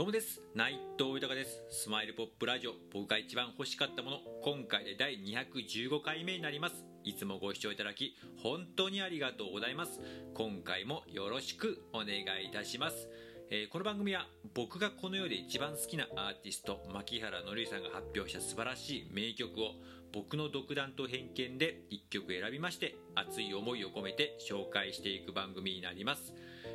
どうもです。内藤豊です。スマイルポップラジオ。僕が一番欲しかったもの。今回で第215回目になります。いつもご視聴いただき本当にありがとうございます。今回もよろしくお願いいたします。えー、この番組は僕がこの世で一番好きなアーティスト牧原紀之さんが発表した素晴らしい名曲を僕の独断と偏見で1曲選びまして熱い思いを込めて紹介していく番組になります、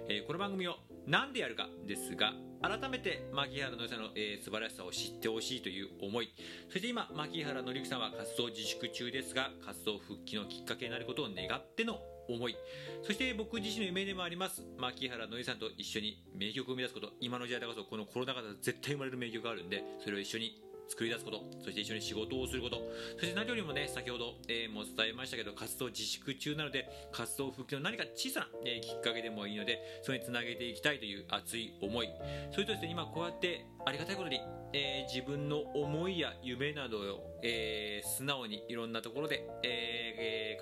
えー、この番組を何でやるかですが改めて牧原紀之さんの、えー、素晴らしさを知ってほしいという思い。そして今牧原紀之さんは活動自粛中ですが活動復帰のきっかけになることを願っての思い。そして僕自身の夢でもあります。牧原のりさんと一緒に名曲を生み出すこと。今の時代だからこのコロナ禍で絶対生まれる名曲があるんでそれを一緒に作り出すことそして一緒に仕事をすること。そして何よりもね先ほど、えー、も伝えましたけど活動自粛中なので活動復帰の何か小さな、えー、きっかけでもいいのでそれにつなげていきたいという熱い思い。それとですね今こうやってありがたいことに、えー、自分の思いや夢などを、え、素直にいろんなところで、え、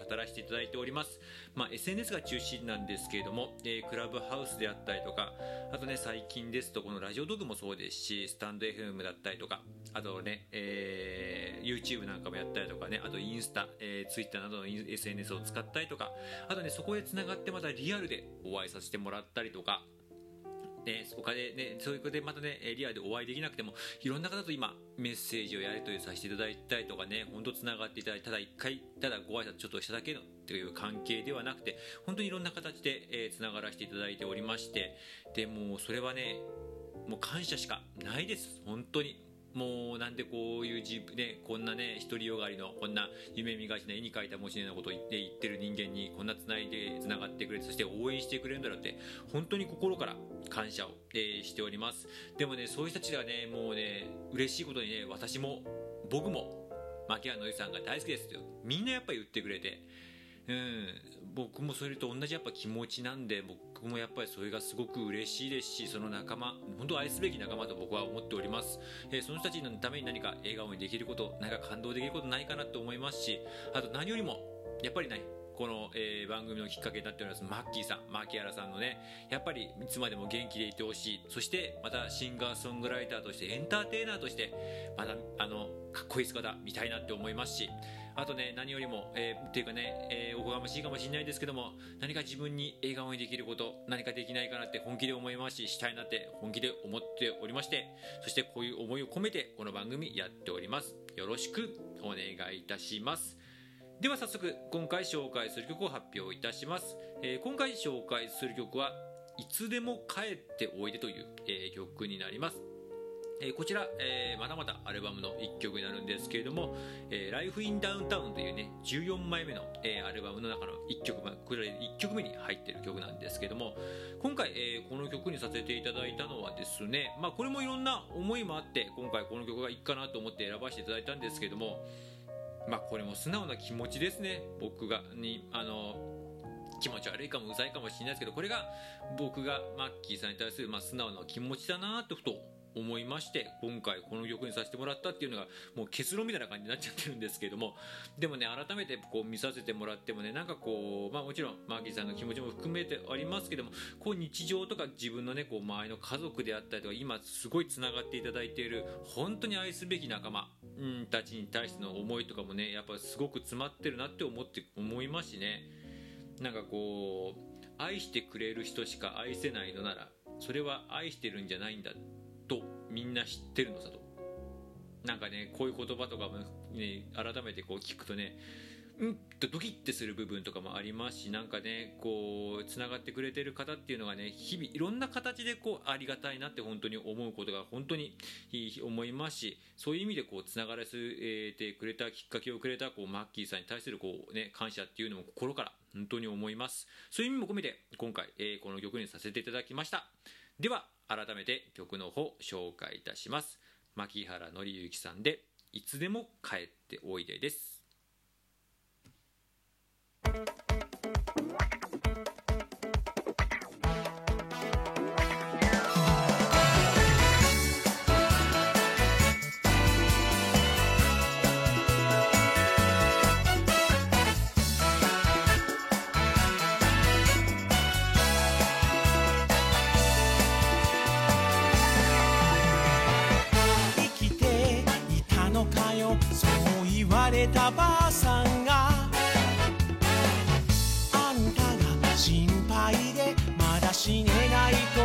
語らせていただいております、まあ、SNS が中心なんですけれども、えクラブハウスであったりとかあとね最近ですとこのラジオドグもそうですしスタンド FM だったりとかあとね、え YouTube なんかもやったりとかねあとインスタ、え Twitter などの SNS を使ったりとかあとねそこでつながってまたリアルでお会いさせてもらったりとかね、お金ね、そういうことでまたね、リアルでお会いできなくても、いろんな方と今、メッセージをやり取りさせていただいたりとかね、本当つながっていただい、ただ一回、ただご挨拶ちょっとしただけのという関係ではなくて、本当にいろんな形で、えー、つながらせていただいておりまして、でもそれはね、もう感謝しかないです、本当に。もうなんでこういう自分ねこんなね独りよがりのこんな夢見がちな絵に描いた文字のようなことを言って言ってる人間にこんなつないでつながってくれてそして応援してくれるんだろうって本当に心から感謝を、えー、しております。でもねそういう人たちがねもうね嬉しいことにね私も僕も牧原のりさんが大好きですよ。みんなやっぱり言ってくれてうん、僕もそれと同じやっぱ気持ちなんで僕もやっぱりそれがすごく嬉しいですしその仲間本当愛すべき仲間と僕は思っております、えー、その人たちのために何か笑顔にできること何か感動できることないかなと思いますしあと何よりもやっぱりねこの、えー、番組のきっかけになっておりますマッキーさん牧原さんのねやっぱりいつまでも元気でいてほしい。そしてまたシンガーソングライターとしてエンターテイナーとしてまたあのかっこいい姿見たいなって思いますしあとね何よりも、えー、っていうかね、えー、おこがましいかもしれないですけども何か自分に笑顔にできること何かできないかなって本気で思いますししたいなって本気で思っておりましてそしてこういう思いを込めてこの番組やっております。よろしくお願いいたします。では早速今回紹介する曲を発表いたします、えー、今回紹介する曲はいつでも帰っておいでという、えー、曲になります。え、こちら、えー、またまたアルバムの1曲になるんですけれども「えー、Life in Downtown」というね14枚目の、えー、アルバムの中の1曲これ1曲目に入っている曲なんですけども今回、えー、この曲にさせていただいたのはですねまあこれもいろんな思いもあって今回この曲がいいかなと思って選ばせていただいたんですけどもまあこれも素直な気持ちですね僕がにあの気持ち悪いかもうざいかもしれないですけどこれが僕がマッキーさんに対する、まあ、素直な気持ちだなとふと思いまして今回この曲にさせてもらったっていうのがもう結論みたいな感じになっちゃってるんですけどもでもね改めてこう見させてもらってもねなんかこうまあもちろんマーキーさんの気持ちも含めてありますけどもこう日常とか自分のねこう周りの家族であったりとか今すごいつながっていただいている本当に愛すべき仲間、うん、たちに対しての思いとかもねやっぱすごく詰まってるなって思って思いますしね。なんかこう愛してくれる人しか愛せないのならそれは愛してるんじゃないんだ。とみんな知ってるの？さとなんかねこういう言葉とかもね改めてこう聞くとねうんとドキッてする部分とかもありますしなんかねこうつながってくれてる方っていうのがね日々いろんな形でこうありがたいなって本当に思うことが本当に思いますしそういう意味でこうつながらせてくれたきっかけをくれたこうマッキーさんに対するこう、ね、感謝っていうのも心から本当に思います。そういう意味も込めて今回、えー、この曲にさせていただきました。では改めて曲の方紹介いたします。牧原紀之さんでいつでも帰っておいでです。たばあさんが」「あんたが心配でまだ死ねないと」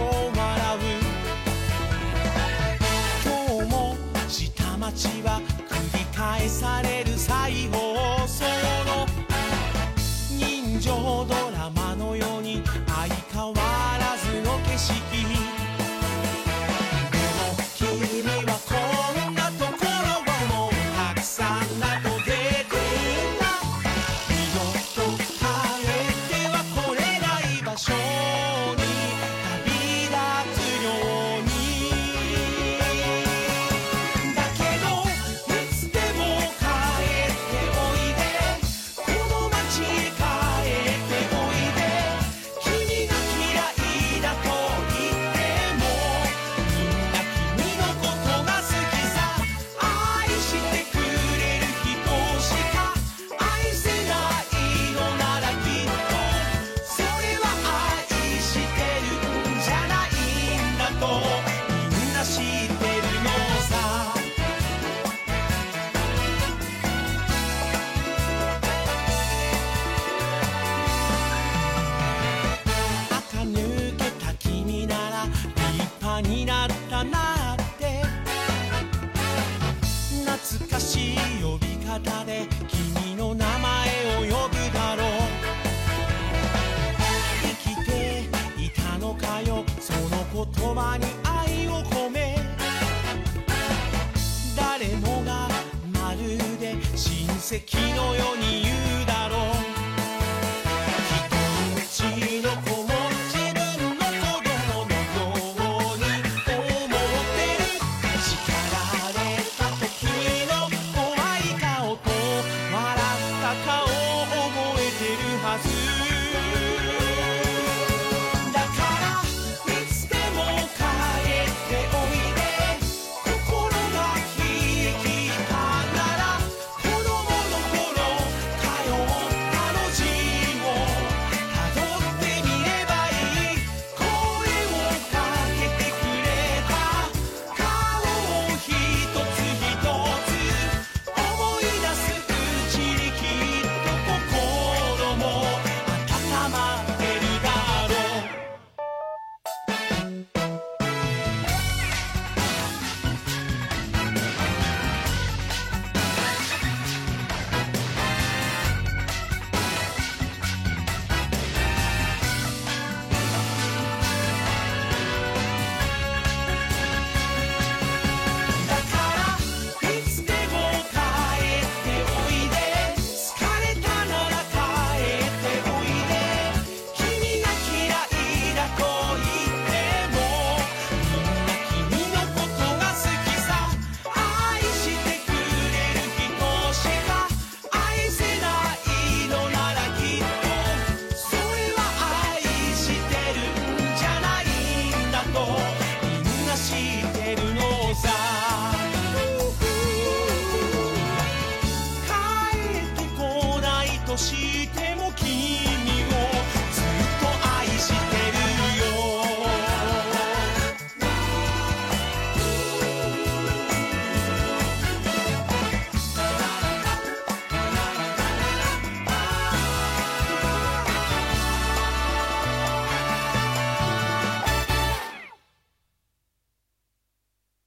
奇のように言う